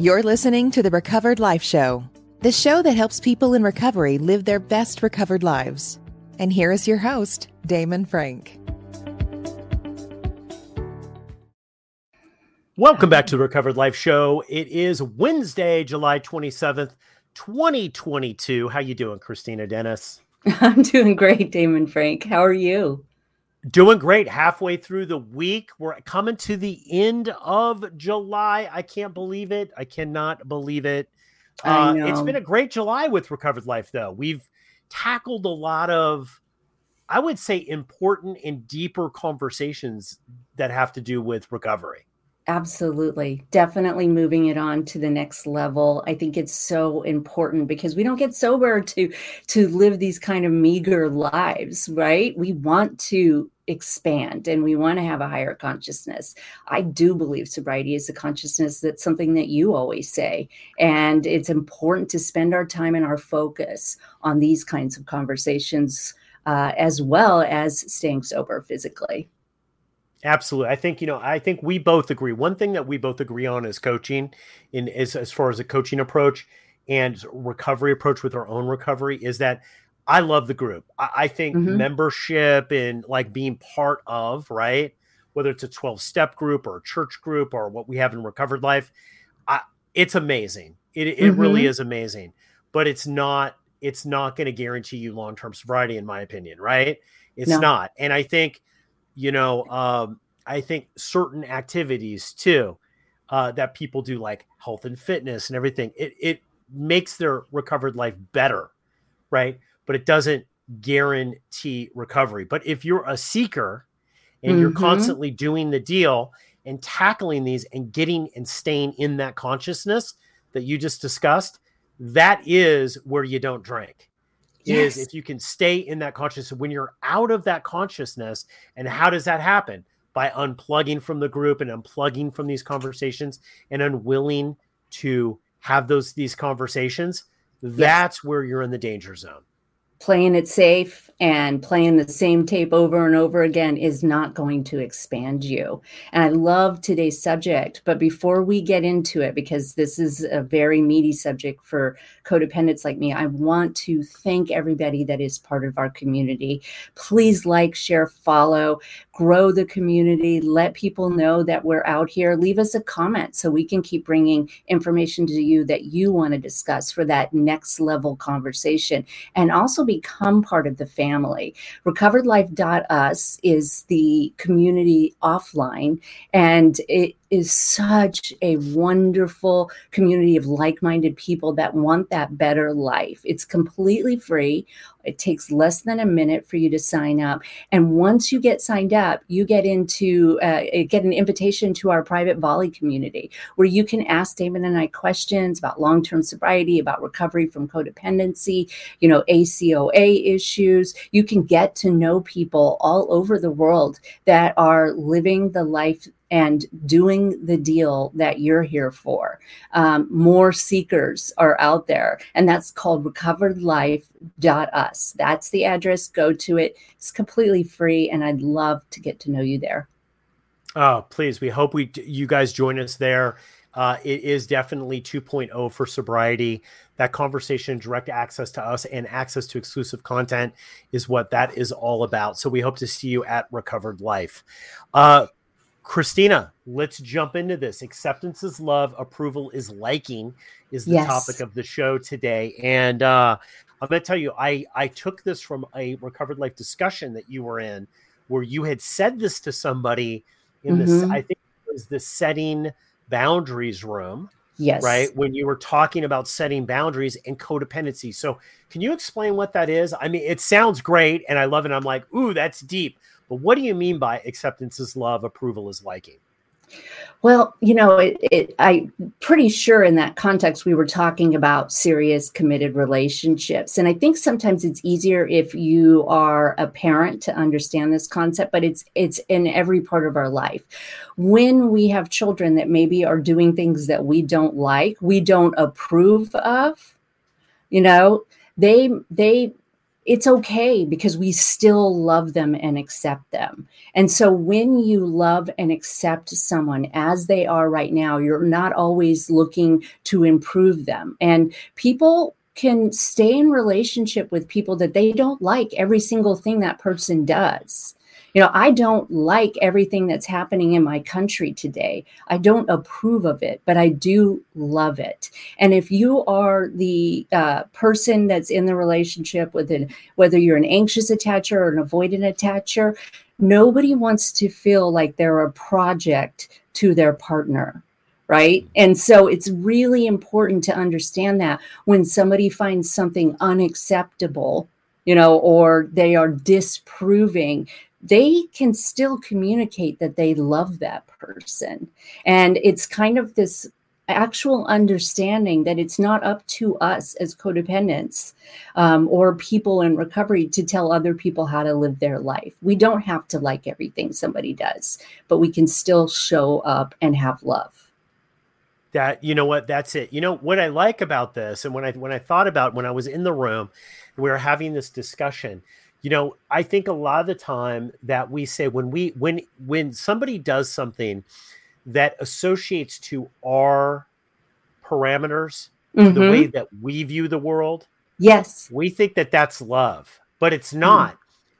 You're listening to the Recovered Life Show, the show that helps people in recovery live their best recovered lives. And here is your host, Damon Frank. Welcome back to the Recovered Life Show. It is Wednesday, July 27th, 2022. How you doing, Kristina Dennis? I'm doing great, Damon Frank. How are you? Doing great. Halfway through the week. We're coming to the end of July. I can't believe it. I cannot believe it. Uh, it's been a great July with Recovered Life, though. We've tackled a lot of, I would say, important and deeper conversations that have to do with recovery. Absolutely. Definitely moving it on to the next level. I think it's so important because we don't get sober to to live these kind of meager lives, right? We want to expand and we want to have a higher consciousness. I do believe sobriety is a consciousness that's something that you always say. And it's important to spend our time and our focus on these kinds of conversations uh, as well as staying sober physically. Absolutely. I think, you know, I think we both agree. One thing that we both agree on is coaching in is as far as a coaching approach and recovery approach with our own recovery is that I love the group. I, I think mm-hmm. membership and like being part of, right? Whether it's a 12 step group or a church group or what we have in recovered life, I, it's amazing. It, it mm-hmm. really is amazing, but it's not, it's not going to guarantee you long-term sobriety in my opinion. Right. It's no. not. And I think, you know, um, I think certain activities too uh, that people do, like health and fitness and everything, it it makes their recovered life better, right? But it doesn't guarantee recovery. But if you're a seeker and mm-hmm. you're constantly doing the deal and tackling these and getting and staying in that consciousness that you just discussed, that is where you don't drink yes. is if you can stay in that consciousness when you're out of that consciousness and how does that happen? By unplugging from the group and unplugging from these conversations and unwilling to have those these conversations. That's where you're in the danger zone playing it safe and playing the same tape over and over again is not going to expand you. And I love today's subject. But before we get into it, because this is a very meaty subject for codependents like me, I want to thank everybody that is part of our community. Please like, share, follow, grow the community, let people know that we're out here. Leave us a comment so we can keep bringing information to you that you want to discuss for that next level conversation. And also become part of the family. RecoveredLife.us is the community offline, and it is such a wonderful community of like minded people that want that better life. It's completely free. It takes less than a minute for you to sign up. And once you get signed up, you get into uh, get an invitation to our private volley community where you can ask Damon and I questions about long term sobriety, about recovery from codependency, you know, ACOA issues. You can get to know people all over the world that are living the life and doing the deal that you're here for. Um, more seekers are out there, and that's called recoveredlife.us. That's the address. Go to it. It's completely free, and I'd love to get to know you there. Oh, please. We hope we you guys join us there. Uh, it is definitely 2.0 for sobriety. That conversation, direct access to us, and access to exclusive content is what that is all about. So we hope to see you at Recovered Life. Uh, Kristina, let's jump into this. Acceptance is love, approval is liking is the yes. topic of the show today. And uh, I'm going to tell you, I, I took this from a recovered life discussion that you were in where you had said this to somebody in mm-hmm. this, I think it was the setting boundaries room. Yes. Right. When you were talking about setting boundaries and codependency. So, can you explain what that is? I mean, it sounds great and I love it. I'm like, ooh, that's deep. But what do you mean by acceptance is love, approval is liking? Well, you know, it, it, I'm pretty sure in that context we were talking about serious committed relationships, and I think sometimes it's easier if you are a parent to understand this concept. But it's it's in every part of our life. When we have children that maybe are doing things that we don't like, we don't approve of, you know, they they it's okay because we still love them and accept them. And so when you love and accept someone as they are right now, you're not always looking to improve them. And people can stay in relationship with people that they don't like every single thing that person does. You know, I don't like everything that's happening in my country today. I don't approve of it, but I do love it. And if you are the uh, person that's in the relationship with it, whether you're an anxious attacher or an avoidant attacher, nobody wants to feel like they're a project to their partner right? And so it's really important to understand that when somebody finds something unacceptable, you know, or they are disproving, they can still communicate that they love that person. And it's kind of this actual understanding that it's not up to us as codependents um, or people in recovery to tell other people how to live their life. We don't have to like everything somebody does, but we can still show up and have love. That you know what that's it. You know what I like about this, and when I when I thought about when I was in the room, we were having this discussion you know i think a lot of the time that we say when we when when somebody does something that associates to our parameters mm-hmm. the way that we view the world yes we think that that's love but it's mm. not mm.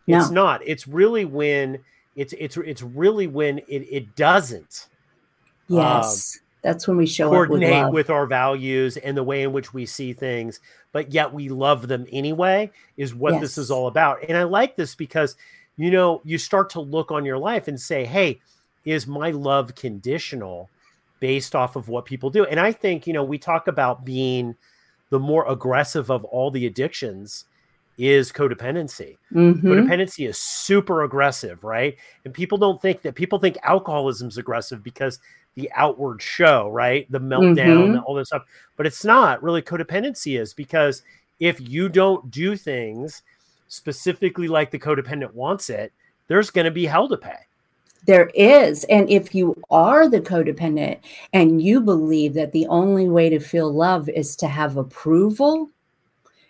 no. it's not it's really when it's it's it's really when it, it doesn't yes um, that's when we show coordinate up with, with, our values and the way in which we see things, but yet we love them anyway, is what yes. this is all about. And I like this because, you know, you start to look on your life and say, hey, is my love conditional based off of what people do? And I think, you know, we talk about being the more aggressive of all the addictions is codependency. Mm-hmm. Codependency is super aggressive, right? And people don't think that people think alcoholism is aggressive because the outward show, right? The meltdown, mm-hmm. all this stuff. But it's not really codependency is because if you don't do things specifically like the codependent wants it, there's going to be hell to pay. There is. And if you are the codependent and you believe that the only way to feel love is to have approval,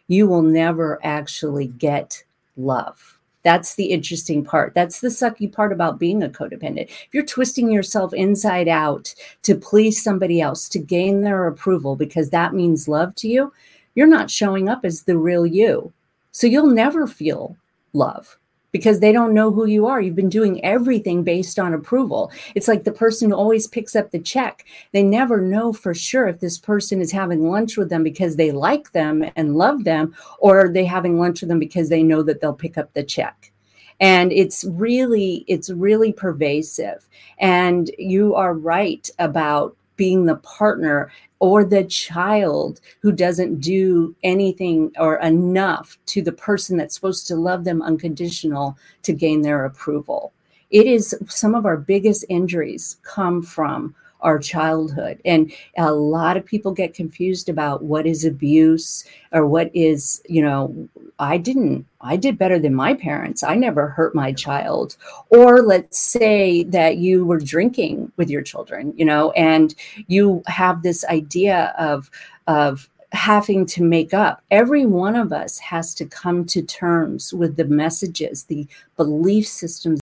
you will never actually get love. That's the interesting part. That's the sucky part about being a codependent. If you're twisting yourself inside out to please somebody else, to gain their approval, because that means love to you, you're not showing up as the real you. So you'll never feel love because they don't know who you are. You've been doing everything based on approval. It's like the person always picks up the check. They never know for sure if this person is having lunch with them because they like them and love them, or are they having lunch with them because they know that they'll pick up the check. And it's really, it's really pervasive. And you are right about being the partner or the child who doesn't do anything or enough to the person that's supposed to love them unconditional to gain their approval. It is some of our biggest injuries come from our childhood. And a lot of people get confused about what is abuse or what is, you know, I didn't, I did better than my parents. I never hurt my child. Or let's say that you were drinking with your children, you know, and you have this idea of, of, having to make up. Every one of us has to come to terms with the messages, the belief systems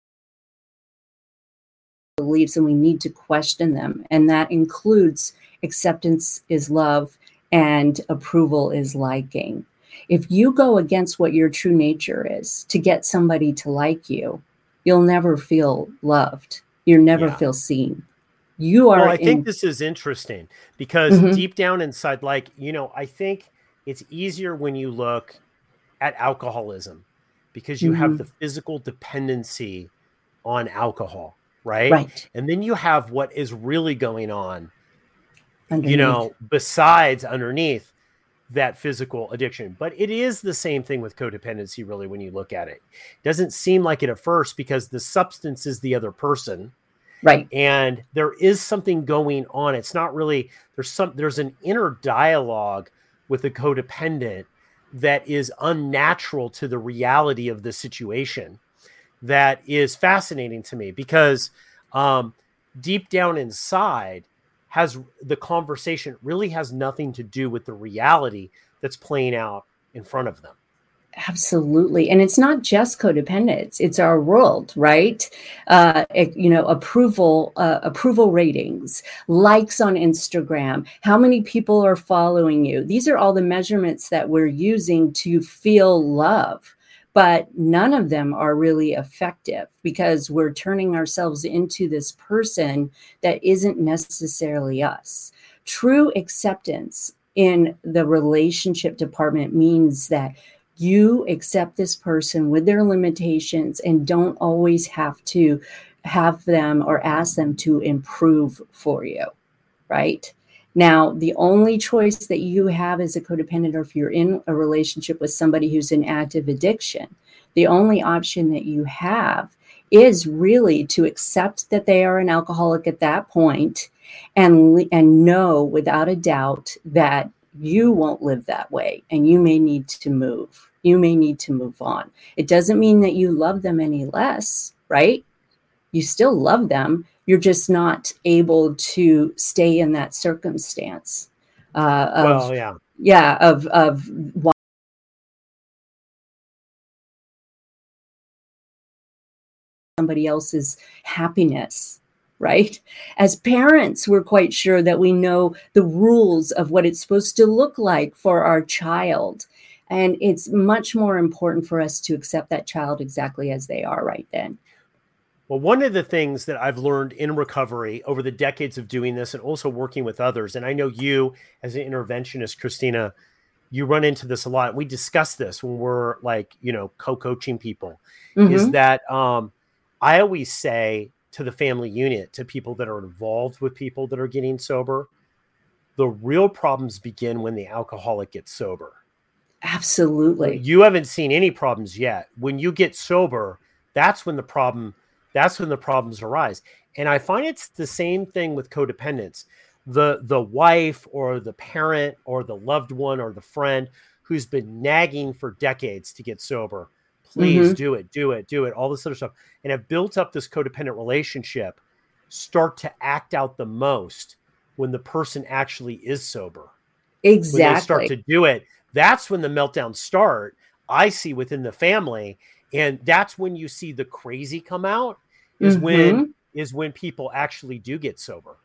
beliefs and we need to question them. And that includes acceptance is love and approval is liking. If you go against what your true nature is to get somebody to like you, you'll never feel loved. You'll never yeah. feel seen. You are. Well, I in- think this is interesting because mm-hmm. deep down inside, like, you know, I think it's easier when you look at alcoholism because you mm-hmm. have the physical dependency on alcohol right? Right. And then you have what is really going on, underneath. you know, besides underneath that physical addiction. But it is the same thing with codependency, really, when you look at it. it doesn't seem like it at first because the substance is the other person. Right. And there is something going on. It's not really there's some there's an inner dialogue with the codependent that is unnatural to the reality of the situation that is fascinating to me because um, deep down inside has the conversation really has nothing to do with the reality that's playing out in front of them Absolutely. And it's not just codependence, it's our world, right? Uh, it, you know, approval, uh, approval ratings, likes on Instagram, how many people are following you. These are all the measurements that we're using to feel love. But none of them are really effective because we're turning ourselves into this person that isn't necessarily us. True acceptance in the relationship department means that you accept this person with their limitations and don't always have to have them or ask them to improve for you, right? Now, the only choice that you have as a codependent, or if you're in a relationship with somebody who's in active addiction, the only option that you have is really to accept that they are an alcoholic at that point and and know without a doubt that you won't live that way and you may need to move you may need to move on. It doesn't mean that you love them any less, right? You still love them. You're just not able to stay in that circumstance. Uh, of, well, yeah, yeah, of of why somebody else's happiness right? As parents, we're quite sure that we know the rules of what it's supposed to look like for our child. And it's much more important for us to accept that child exactly as they are right then. Well, one of the things that I've learned in recovery over the decades of doing this and also working with others, and I know you as an interventionist, Kristina, you run into this a lot. We discuss this when we're like, you know, co-coaching people, mm-hmm. is that um, I always say to the family unit, to people that are involved with people that are getting sober, the real problems begin when the alcoholic gets sober. Absolutely. You haven't seen any problems yet. When you get sober, that's when the problem that's when the problems arise. And I find it's the same thing with codependence. The the wife or the parent or the loved one or the friend who's been nagging for decades to get sober. Please mm-hmm. do it, do it, do it, all this other stuff. And have built up this codependent relationship start to act out the most when the person actually is sober. Exactly. When they start to do it that's when the meltdowns start. I see within the family, and that's when you see the crazy come out. Is mm-hmm. when is when people actually do get sober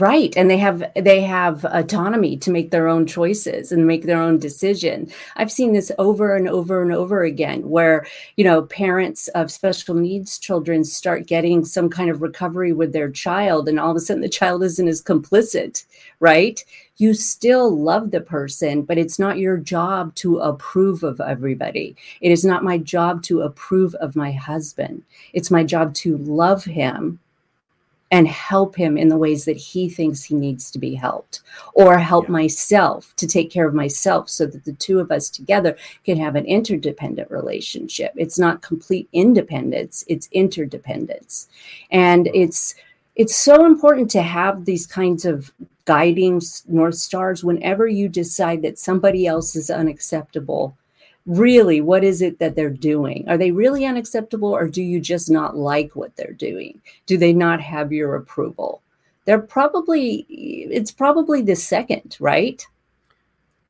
right and they have they have autonomy to make their own choices and make their own decision i've seen this over and over and over again where you know parents of special needs children start getting some kind of recovery with their child and all of a sudden the child isn't as complicit right you still love the person, but it's not your job to approve of everybody. It is not my job to approve of my husband. It's my job to love him and help him in the ways that he thinks he needs to be helped, or help yeah. myself to take care of myself so that the two of us together can have an interdependent relationship. It's not complete independence, it's interdependence. And it's it's so important to have these kinds of guiding north stars whenever you decide that somebody else is unacceptable really what is it that they're doing? Are they really unacceptable or do you just not like what they're doing? Do they not have your approval? They're probably it's probably the second right?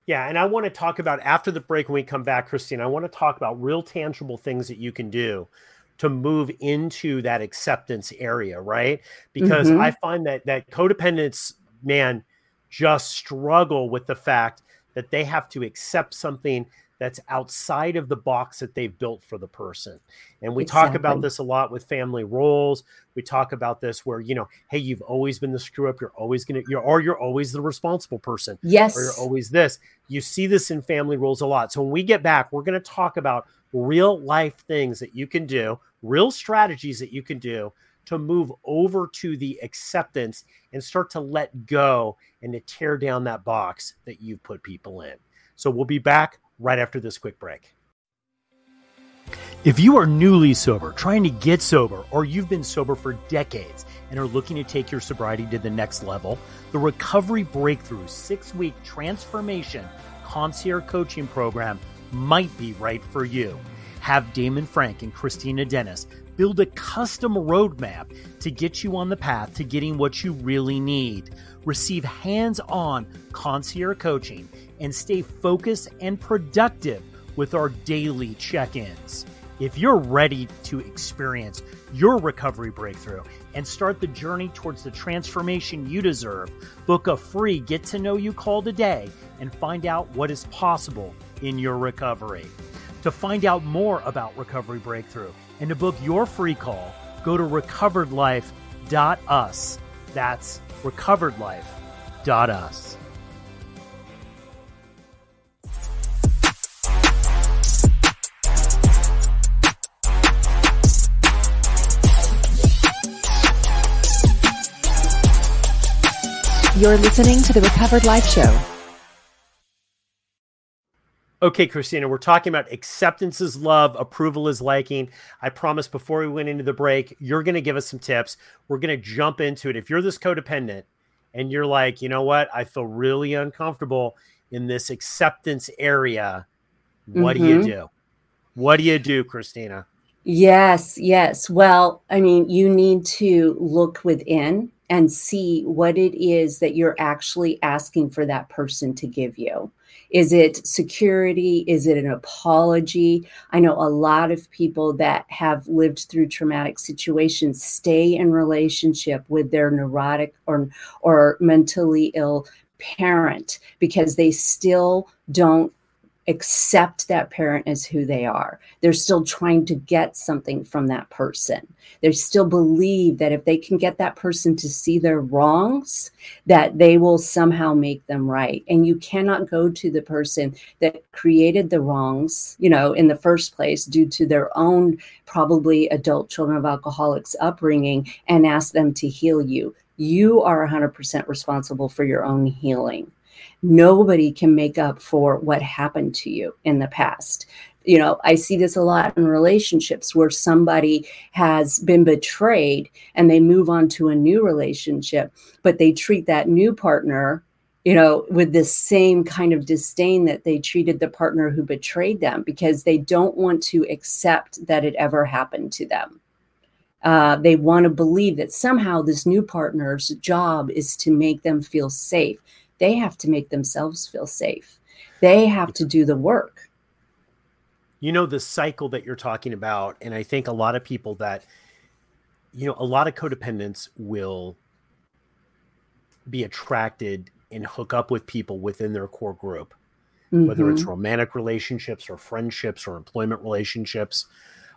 Yeah and i want to talk about after the break when we come back christine i want to talk about real tangible things that you can do to move into that acceptance area right? Because mm-hmm. i find that that codependence man just struggle with the fact that they have to accept something that's outside of the box that they've built for the person. And we exactly. talk about this a lot with family roles. We talk about this where, you know, hey, you've always been the screw up. You're always going to, you're, or you're always the responsible person. Yes. Or you're always this. You see this in family roles a lot. So when we get back, we're going to talk about real life things that you can do, real strategies that you can do to move over to the acceptance and start to let go and to tear down that box that you've put people in. So we'll be back right after this quick break. If you are newly sober, trying to get sober, or you've been sober for decades and are looking to take your sobriety to the next level, the Recovery Breakthrough six week transformation concierge coaching program might be right for you. Have Damon Frank and Kristina Dennis build a custom roadmap to get you on the path to getting what you really need. Receive hands on concierge coaching and stay focused and productive with our daily check ins. If you're ready to experience your recovery breakthrough and start the journey towards the transformation you deserve, book a free get to know you call today and find out what is possible in your recovery. To find out more about Recovery Breakthrough and to book your free call, go to recoveredlife.us. That's recoveredlife.us. You're listening to the Recovered Life Show. Okay, Kristina, we're talking about acceptance is love, approval is liking. I promised before we went into the break, you're going to give us some tips. We're going to jump into it. If you're this codependent and you're like, you know what, I feel really uncomfortable in this acceptance area, what mm-hmm. do you mm-hmm. do? What do you do, Kristina? Yes, yes. Well, I mean, you need to look within and see what it is that you're actually asking for that person to give you. Is it security? Is it an apology? I know a lot of people that have lived through traumatic situations stay in relationship with their neurotic or or mentally ill parent because they still don't accept that parent as who they are. They're still trying to get something from that person. They still believe that if they can get that person to see their wrongs, that they will somehow make them right. And you cannot go to the person that created the wrongs, you know, in the first place due to their own probably adult children of alcoholics upbringing and ask them to heal you. You are 100% responsible for your own healing nobody can make up for what happened to you in the past. You know i see this a lot in relationships where somebody has been betrayed and they move on to a new relationship but they treat that new partner you know with the same kind of disdain that they treated the partner who betrayed them because they don't want to accept that it ever happened to them. Uh, they want to believe that somehow this new partner's job is to make them feel safe they have to make themselves feel safe. They have to do the work. You know, the cycle that you're talking about, and I think a lot of people that, you know, a lot of codependents will be attracted and hook up with people within their core group, mm-hmm. whether it's mm-hmm. romantic relationships or friendships or employment relationships,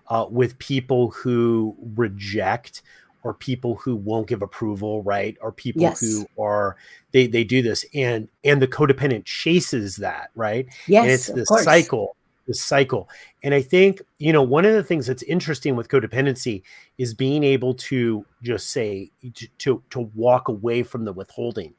uh, with people who reject or people who won't give approval right? Or people yes. who are they they do this and and the codependent chases that right? Yes and it's this cycle this cycle. And i think you know one of the things that's interesting with codependency is being able to just say to to walk away from the withholding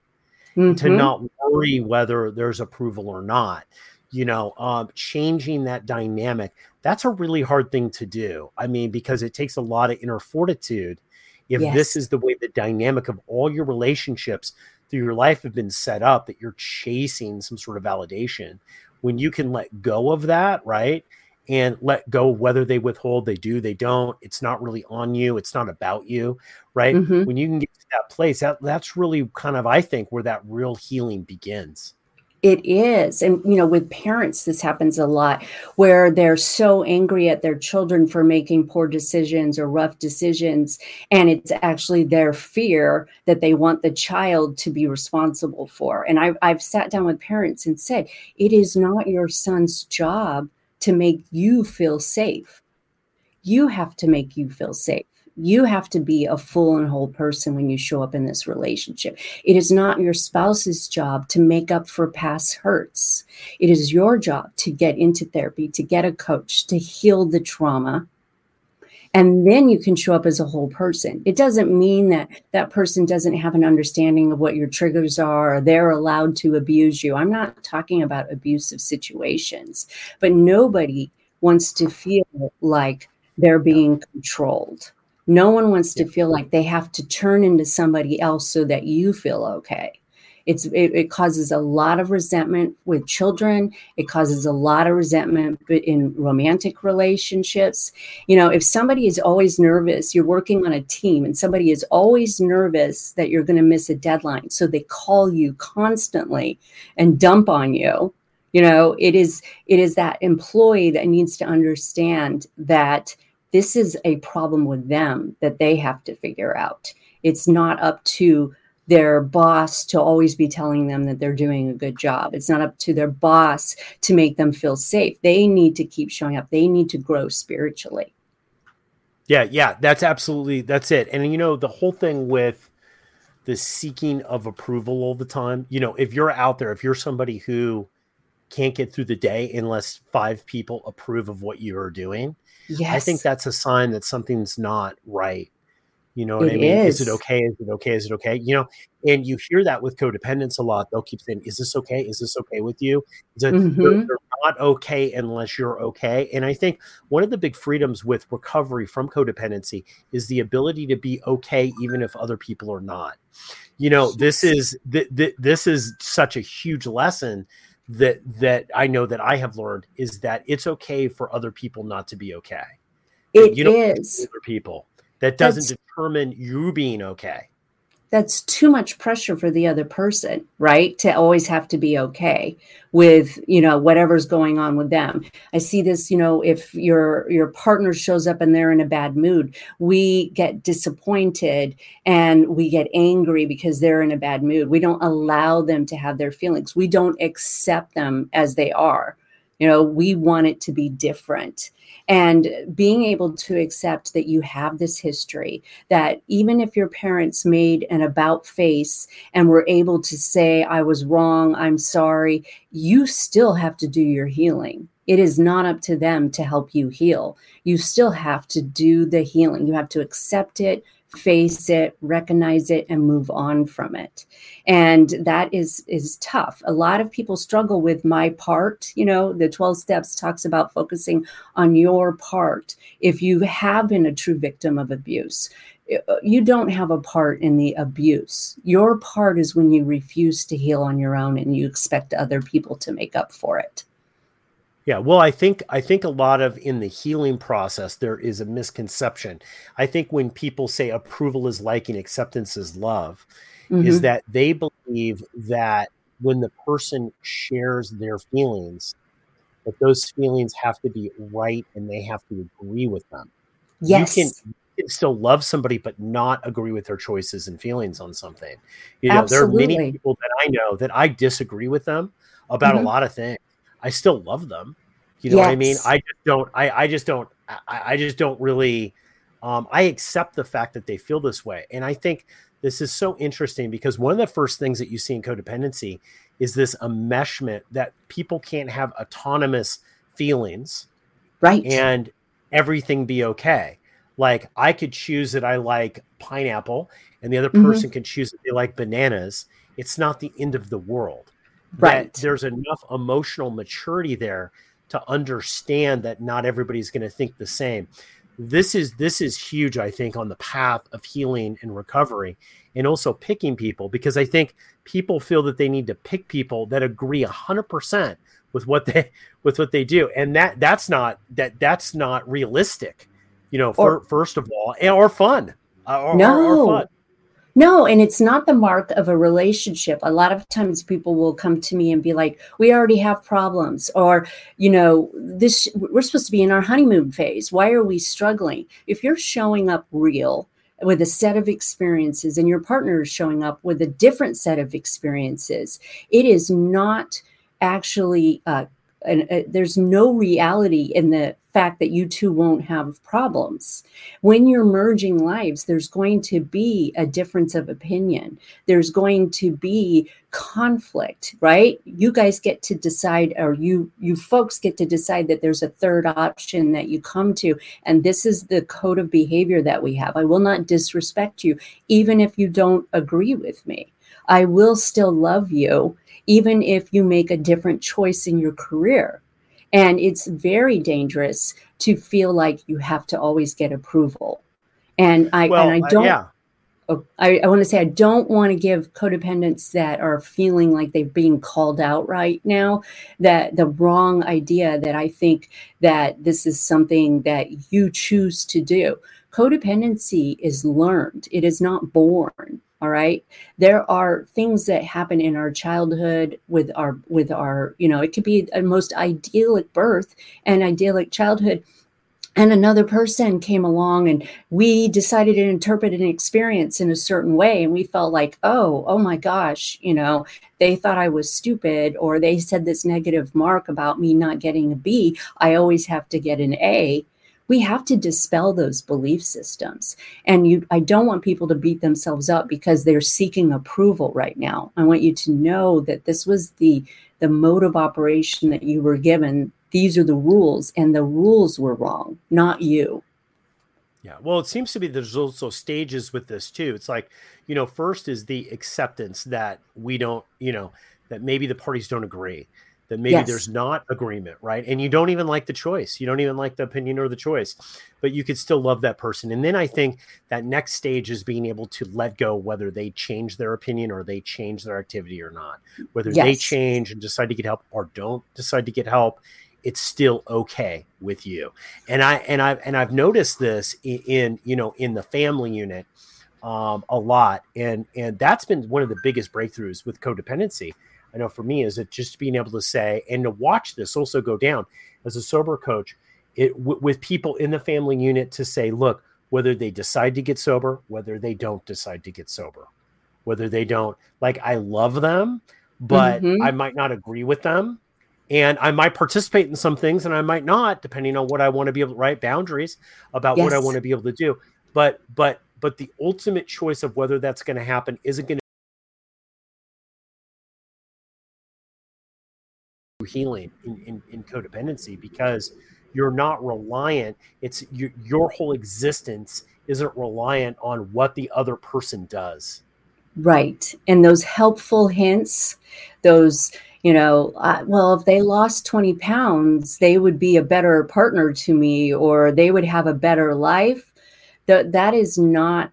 mm-hmm. to not worry whether there's approval or not you know um, changing that dynamic. That's a really hard thing to do. I mean because it takes a lot of inner fortitude if yes. this is the way the dynamic of all your relationships through your life have been set up that you're chasing some sort of validation when you can let go of that right and let go whether they withhold they do they don't it's not really on you it's not about you right mm-hmm. when you can get to that place that that's really kind of i think where that real healing begins it is. And, you know, with parents, this happens a lot where they're so angry at their children for making poor decisions or rough decisions. And it's actually their fear that they want the child to be responsible for. And I've, I've sat down with parents and said, it is not your son's job to make you feel safe. You have to make you feel safe. You have to be a full and whole person when you show up in this relationship. It is not your spouse's job to make up for past hurts. It is your job to get into therapy, to get a coach, to heal the trauma. And then you can show up as a whole person. It doesn't mean that that person doesn't have an understanding of what your triggers are or they're allowed to abuse you. I'm not talking about abusive situations, but nobody wants to feel like they're being controlled. No one wants to feel like they have to turn into somebody else so that you feel okay. It's, it, it, causes a lot of resentment with children. It causes a lot of resentment in romantic relationships. You know, if somebody is always nervous, you're working on a team and somebody is always nervous that you're going to miss a deadline. So they call you constantly and dump on you you know it is it is that employee that needs to understand that this is a problem with them that they have to figure out it's not up to their boss to always be telling them that they're doing a good job. It's not up to their boss to make them feel safe. They need to keep showing up. They need to grow spiritually. Yeah, yeah, that's absolutely that's it. And you know, the whole thing with the seeking of approval all the time, you know, if you're out there, if you're somebody who can't get through the day unless five people approve of what you are doing, yes. I think that's a sign that something's not right you know what it I mean? Is. is. it okay? Is it okay? Is it okay? You know, and you hear that with codependence a lot. They'll keep saying, "Is this okay? Is this okay with you?" It, mm-hmm. they're, they're not okay unless you're okay. And I think one of the big freedoms with recovery from codependency is the ability to be okay even if other people are not. You know, this is th- th- this is such a huge lesson that that I know that I have learned is that it's okay for other people not to be okay. It you don't is. Other people that doesn't that's, determine you being okay. That's too much pressure for the other person, right? To always have to be okay with, you know, whatever's going on with them. I see this, you know, if your your partner shows up and they're in a bad mood, we get disappointed and we get angry because they're in a bad mood. We don't allow them to have their feelings. We don't accept them as they are. You know, we want it to be different and being able to accept that you have this history that even if your parents made an about face and were able to say i was wrong i'm sorry you still have to do your healing. It is not up to them to help you heal. You still have to do the healing. You have to accept it face it recognize it and move on from it. And that is is tough. A lot of people struggle with my part you know the 12 steps talks about focusing on your part. If you have been a true victim of abuse uh, you don't have a part in the abuse. Your part is when you refuse to heal on your own and you expect other people to make up for it yeah, well, I think I think a lot of in the healing process there is a misconception. I think when people say approval is liking, acceptance is love, mm-hmm. is that they believe that when the person shares their feelings, that those feelings have to be right and they have to agree with them. Yes. You can, you can still love somebody but not agree with their choices and feelings on something. You know, Absolutely. there are many people that I know that I disagree with them about mm-hmm. a lot of things I still love them. You know yes. what I mean? I just don't. I I just don't. I, I just don't really. Um, I accept the fact that they feel this way, and I think this is so interesting because one of the first things that you see in codependency is this enmeshment that people can't have autonomous feelings, right? And everything be okay. Like I could choose that I like pineapple, and the other mm-hmm. person mm-hmm. can choose that they like bananas. It's not the end of the world right. there's enough emotional maturity there to understand that not everybody's going to think the same. This is this is huge i think on the path of healing and recovery and also picking people because i think people feel that they need to pick people that agree 100% with what they with what they do. And that that's not that that's not realistic you know for, or, first of all or fun. Uh, or, no. Or, or fun no, and it's not the mark of a relationship. A lot of times people will come to me and be like, "We already have problems," or, you know, this we're supposed to be in our honeymoon phase. Why are we struggling? If you're showing up real with a set of experiences and your partner is showing up with a different set of experiences, it is not actually uh, and uh, there's no reality in the fact that you two won't have problems. When you're merging lives, there's going to be a difference of opinion. There's going to be conflict, right? You guys get to decide or you you folks get to decide that there's a third option that you come to and this is the code of behavior that we have. I will not disrespect you even if you don't agree with me. I will still love you even if you make a different choice in your career. And it's very dangerous to feel like you have to always get approval. And I well, and I don't. Uh, yeah. Oh, I, I want to say I don't want to give codependents that are feeling like they're being called out right now that the wrong idea that I think that this is something that you choose to do. Codependency is learned; it is not born all right? There are things that happen in our childhood with our with our you know it could be a most idyllic birth and idyllic childhood. And another person came along and we decided to interpret an experience in a certain way and we felt like oh oh my gosh you know? They thought i was stupid or they said this negative mark about me not getting a b. I always have to get an a we have to dispel those belief systems. And you i don't want people to beat themselves up because they're seeking approval right now. I want you to know that this was the the mode of operation that you were given. These are the rules and the rules were wrong not you. Yeah well it seems to be there's also stages with this too. It's like you know first is the acceptance that we don't you know that maybe the parties don't agree that maybe yes. there's not agreement, right? And you don't even like the choice. You don't even like the opinion or the choice, but you could still love that person. And then I think that next stage is being able to let go whether they change their opinion or they change their activity or not. Whether yes. they change and decide to get help or don't decide to get help, it's still okay with you. And I and I and I've noticed this in, in you know in the family unit um, a lot, and and that's been one of the biggest breakthroughs with codependency I know for me is it just being able to say and to watch this also go down as a sober coach, it w- with people in the family unit to say, look, whether they decide to get sober, whether they don't decide to get sober, whether they don't like, I love them, but mm-hmm. I might not agree with them. And I might participate in some things and I might not, depending on what I want to be able to write boundaries about yes. what I want to be able to do. But, but, but the ultimate choice of whether that's going to happen isn't going healing in, in, in codependency because you're not reliant it's your, your whole existence isn't reliant on what the other person does. Right. And those helpful hints those you know uh, well if they lost 20 pounds they would be a better partner to me or they would have a better life. That that is not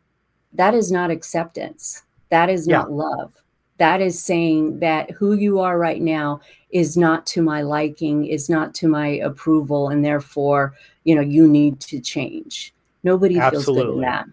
that is not acceptance. That is not love that is saying that who you are right now is not to my liking is not to my approval and therefore you know you need to change nobody Absolutely. feels good in that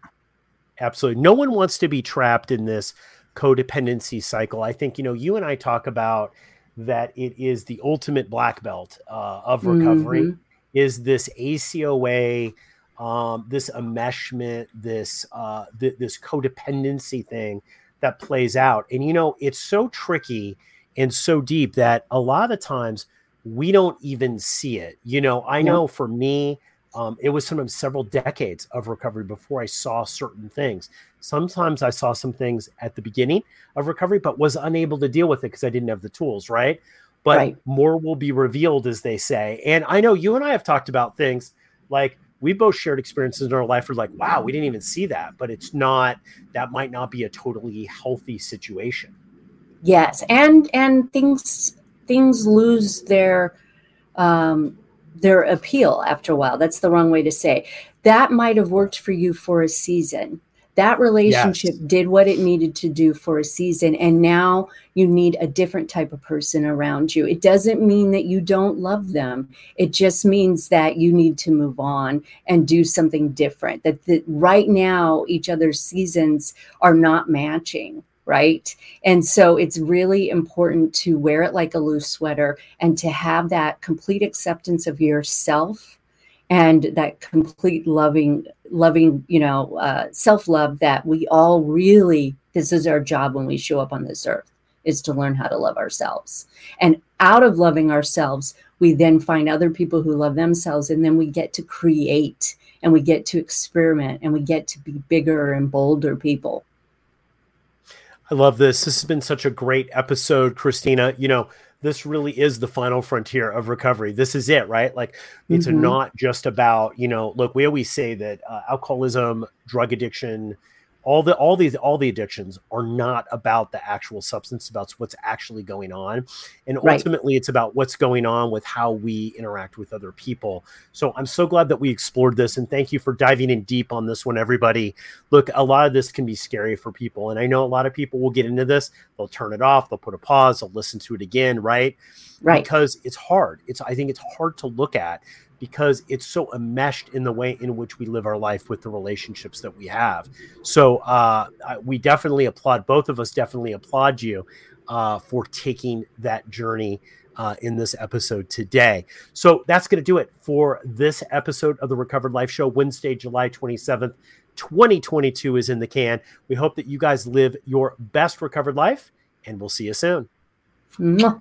Absolutely. No one wants to be trapped in this codependency cycle. I think, you know, you and I talk about that it is the ultimate black belt uh, of recovery mm-hmm. is this ACOA, um, this enmeshment, this, uh, th- this codependency thing that plays out. And you know, it's so tricky and so deep that a lot of times we don't even see it. You know, I know for me, um, it was sometimes several decades of recovery before I saw certain things. Sometimes I saw some things at the beginning of recovery, but was unable to deal with it because I didn't have the tools, right? But right. more will be revealed, as they say. And I know you and I have talked about things like we both shared experiences in our life where like, wow, we didn't even see that, but it's not that might not be a totally healthy situation. Yes, and and things things lose their um their appeal after a while. That's the wrong way to say. That might have worked for you for a season that relationship yes. did what it needed to do for a season and now you need a different type of person around you. It doesn't mean that you don't love them. It just means that you need to move on and do something different that, that right now each other's seasons are not matching right? And so it's really important to wear it like a loose sweater and to have that complete acceptance of yourself and that complete loving loving you know uh, self-love that we all really this is our job when we show up on this earth is to learn how to love ourselves. And out of loving ourselves we then find other people who love themselves and then we get to create and we get to experiment and we get to be bigger and bolder people. I love this. This has been such a great episode Kristina. You know this really is the final frontier of recovery. This is it, right? Like it's mm-hmm. not just about, you know, look, we always say that uh, alcoholism, drug addiction, all the all these all the addictions are not about the actual substance about what's actually going on. And ultimately right. it's about what's going on with how we interact with other people. So i'm so glad that we explored this and thank you for diving in deep on this one everybody. Look a lot of this can be scary for people and i know a lot of people will get into this. They'll turn it off they'll put a pause they'll listen to it again right? Right. Because it's hard. It's i think it's hard to look at because it's so enmeshed in the way in which we live our life with the relationships that we have. So uh, we definitely applaud, both of us definitely applaud you uh, for taking that journey uh, in this episode today. So that's going to do it for this episode of the Recovered Life Show, Wednesday, July 27th. 2022 is in the can. We hope that you guys live your best recovered life, and we'll see you soon. Mwah.